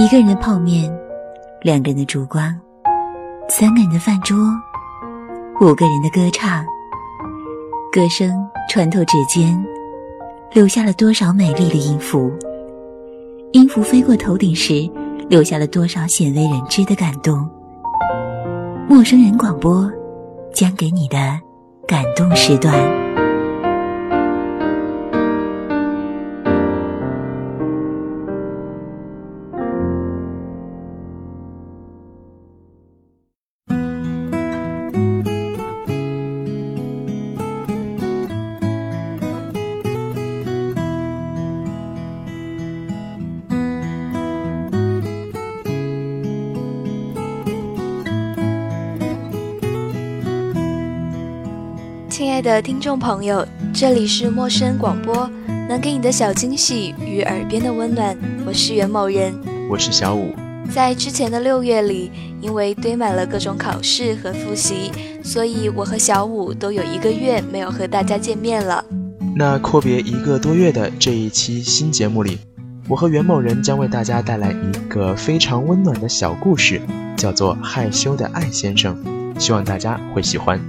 一个人的泡面，两个人的烛光，三个人的饭桌，五个人的歌唱。歌声穿透指尖，留下了多少美丽的音符？音符飞过头顶时，留下了多少鲜为人知的感动？陌生人广播，将给你的感动时段。爱的听众朋友，这里是陌生广播，能给你的小惊喜与耳边的温暖。我是袁某人，我是小五。在之前的六月里，因为堆满了各种考试和复习，所以我和小五都有一个月没有和大家见面了。那阔别一个多月的这一期新节目里，我和袁某人将为大家带来一个非常温暖的小故事，叫做《害羞的艾先生》，希望大家会喜欢。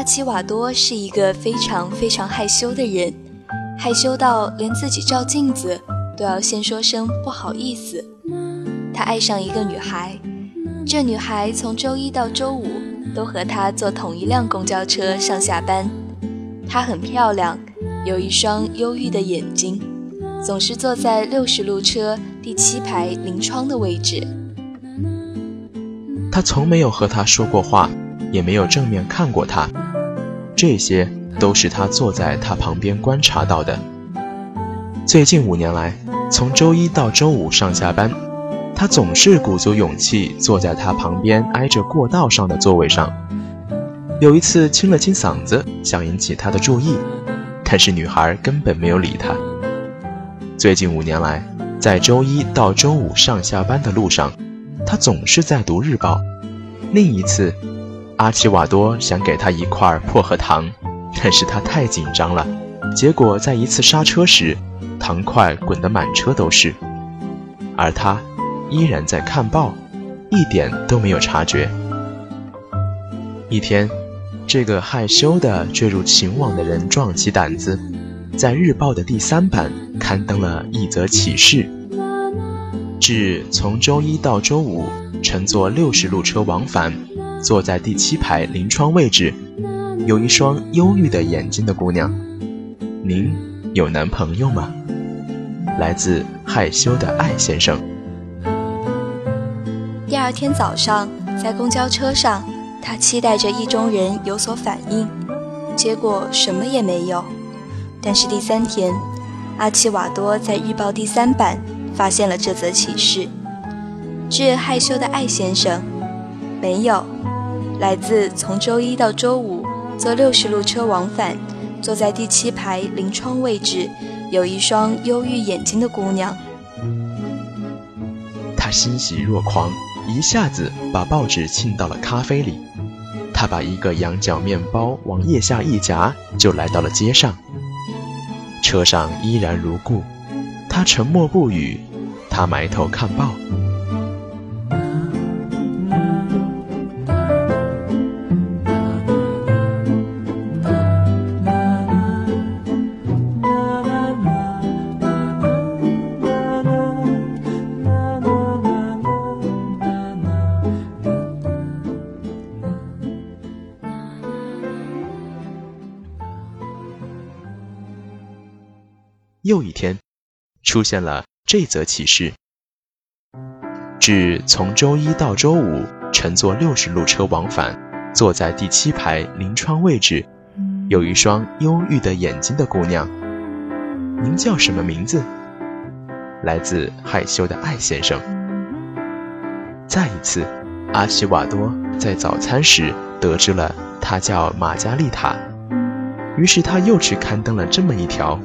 阿奇瓦多是一个非常非常害羞的人，害羞到连自己照镜子都要先说声不好意思。他爱上一个女孩，这女孩从周一到周五都和他坐同一辆公交车上下班。她很漂亮，有一双忧郁的眼睛，总是坐在六十路车第七排临窗的位置。他从没有和她说过话，也没有正面看过她。这些都是他坐在他旁边观察到的。最近五年来，从周一到周五上下班，他总是鼓足勇气坐在他旁边挨着过道上的座位上。有一次清了清嗓子，想引起他的注意，但是女孩根本没有理他。最近五年来，在周一到周五上下班的路上，他总是在读日报。另一次。阿奇瓦多想给他一块薄荷糖，但是他太紧张了，结果在一次刹车时，糖块滚得满车都是，而他依然在看报，一点都没有察觉。一天，这个害羞的坠入情网的人壮起胆子，在日报的第三版刊登了一则启事：至从周一到周五乘坐六十路车往返。坐在第七排临窗位置，有一双忧郁的眼睛的姑娘。您有男朋友吗？来自害羞的艾先生。第二天早上，在公交车上，他期待着意中人有所反应，结果什么也没有。但是第三天，阿奇瓦多在日报第三版发现了这则启事：致害羞的艾先生，没有。来自从周一到周五坐六十路车往返，坐在第七排临窗位置，有一双忧郁眼睛的姑娘。他欣喜若狂，一下子把报纸浸到了咖啡里。他把一个羊角面包往腋下一夹，就来到了街上。车上依然如故，他沉默不语，他埋头看报。又一天，出现了这则启事：至从周一到周五乘坐六十路车往返，坐在第七排临窗位置，有一双忧郁的眼睛的姑娘。您叫什么名字？来自害羞的艾先生。再一次，阿西瓦多在早餐时得知了她叫玛加丽塔。于是他又去刊登了这么一条，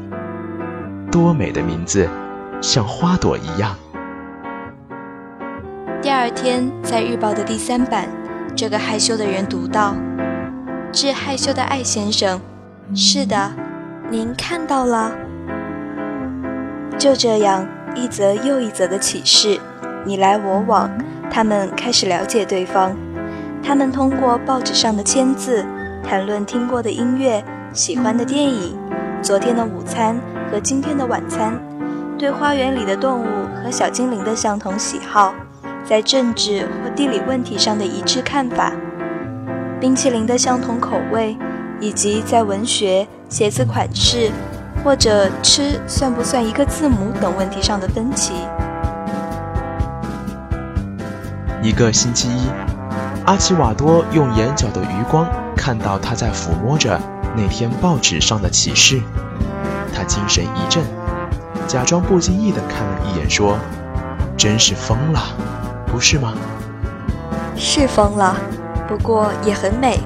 多美的名字，像花朵一样。第二天，在日报的第三版，这个害羞的人读到：“致害羞的艾先生，是的，您看到了。”就这样，一则又一则的启示，你来我往，他们开始了解对方。他们通过报纸上的签字，谈论听过的音乐。喜欢的电影，昨天的午餐和今天的晚餐，对花园里的动物和小精灵的相同喜好，在政治或地理问题上的一致看法，冰淇淋的相同口味，以及在文学、鞋子款式或者吃算不算一个字母等问题上的分歧。一个星期一，阿奇瓦多用眼角的余光看到他在抚摸着。那天报纸上的启示，精神一振，假装不经意地看了一眼，说：“真是疯了，不是吗？”“是疯了，不过也很美。”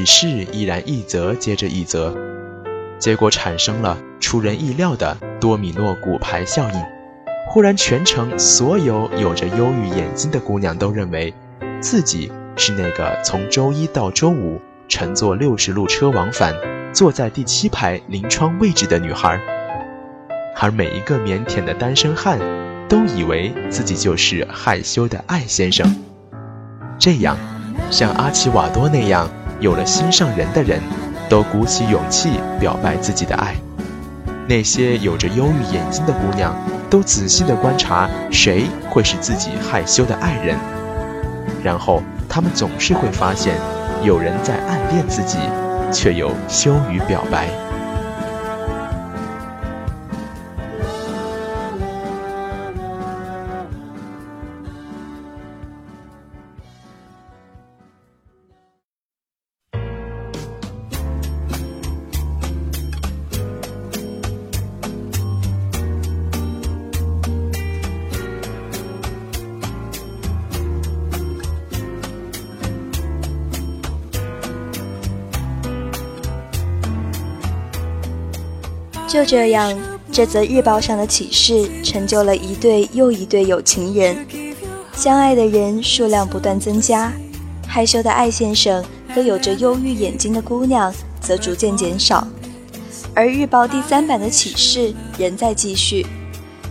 只是依然一则接着一则，结果产生了出人意料的多米诺骨牌效应。忽然，全城所有有着忧郁眼睛的姑娘都认为，自己是那个从周一到周五乘坐六十路车往返、坐在第七排临窗位置的女孩，而每一个腼腆的单身汉都以为自己就是害羞的艾先生。这样，像阿奇瓦多那样。有了心上人的人，都鼓起勇气表白自己的爱。那些有着忧郁眼睛的姑娘，都仔细地观察谁会是自己害羞的爱人，然后她们总是会发现，有人在暗恋自己，却又羞于表白。就这样，这则日报上的启示成就了一对又一对有情人，相爱的人数量不断增加，害羞的艾先生和有着忧郁眼睛的姑娘则逐渐减少，而日报第三版的启示仍在继续。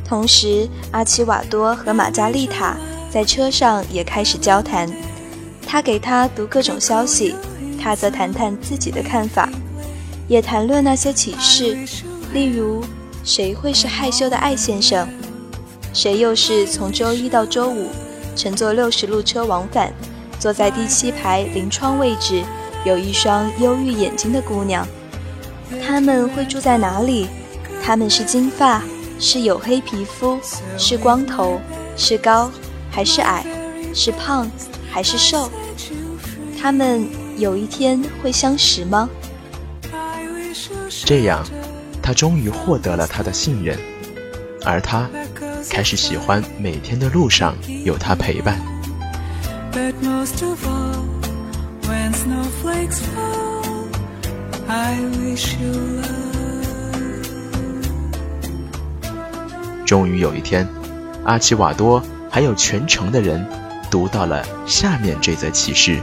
同时，阿奇瓦多和玛加丽塔在车上也开始交谈，他给他读各种消息，他则谈谈自己的看法，也谈论那些启示。例如，谁会是害羞的艾先生？谁又是从周一到周五乘坐六十路车往返，坐在第七排临窗位置，有一双忧郁眼睛的姑娘？他们会住在哪里？他们是金发，是黝黑皮肤，是光头，是高还是矮？是胖还是瘦？他们有一天会相识吗？这样。他终于获得了他的信任，而他开始喜欢每天的路上有他陪伴。终于有一天，阿奇瓦多还有全城的人读到了下面这则启示：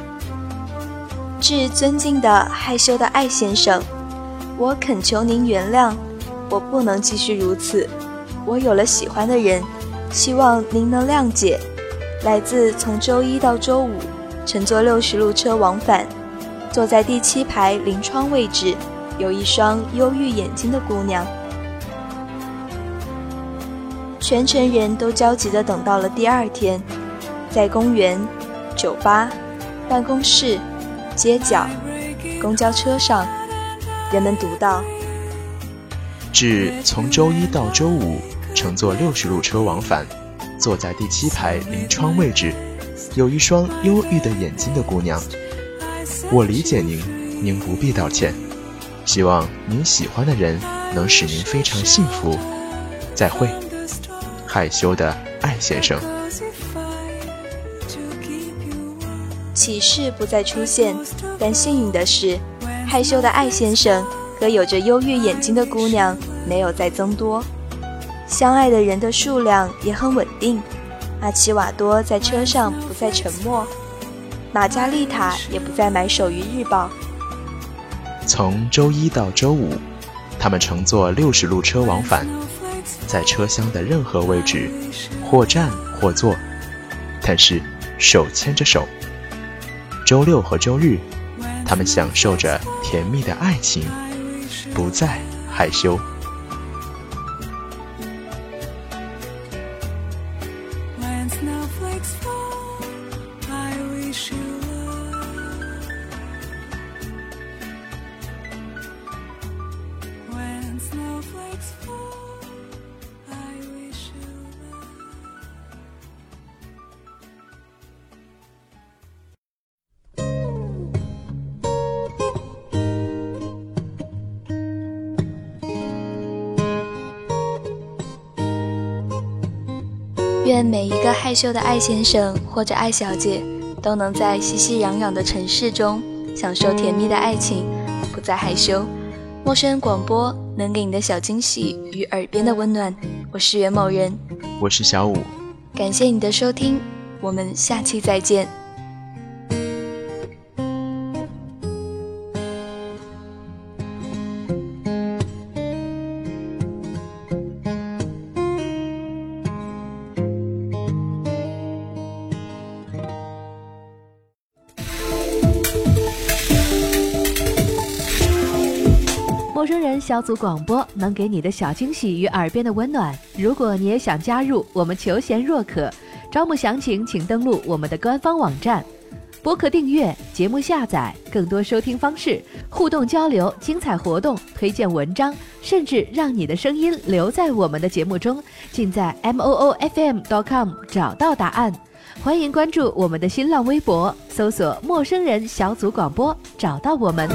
致尊敬的害羞的艾先生。我恳求您原谅，我不能继续如此。我有了喜欢的人，希望您能谅解。来自从周一到周五乘坐六十路车往返，坐在第七排临窗位置，有一双忧郁眼睛的姑娘。全城人都焦急地等到了第二天，在公园、酒吧、办公室、街角、公交车上，人们读到：至从周一到周五乘坐六十路车往返。坐在第七排临窗位置，有一双忧郁的眼睛的姑娘。我理解您，您不必道歉。希望您喜欢的人能使您非常幸福。再会，害羞的艾先生。启示不再出现，但幸运的是，害羞的艾先生和有着忧郁眼睛的姑娘没有再增多。相爱的人的数量也很稳定，阿奇瓦多在车上不再沉默，玛加丽塔也不再买手语日报。从周一到周五，他们乘坐六十路车往返，在车厢的任何位置，或站或坐，但是手牵着手。周六和周日，他们享受着甜蜜的爱情，不再害羞。愿每一个害羞的艾先生或者艾小姐，都能在熙熙攘攘的城市中享受甜蜜的爱情，不再害羞。陌生人广播能给你的小惊喜与耳边的温暖。我是袁某人，我是小五，感谢你的收听，我们下期再见。小组广播能给你的小惊喜与耳边的温暖。如果你也想加入，我们求贤若渴。招募详情请登录我们的官方网站。播客订阅、节目下载、更多收听方式、互动交流、精彩活动、推荐文章，甚至让你的声音留在我们的节目中，尽在 m o o f m dot com 找到答案。欢迎关注我们的新浪微博，搜索“陌生人小组广播”，找到我们。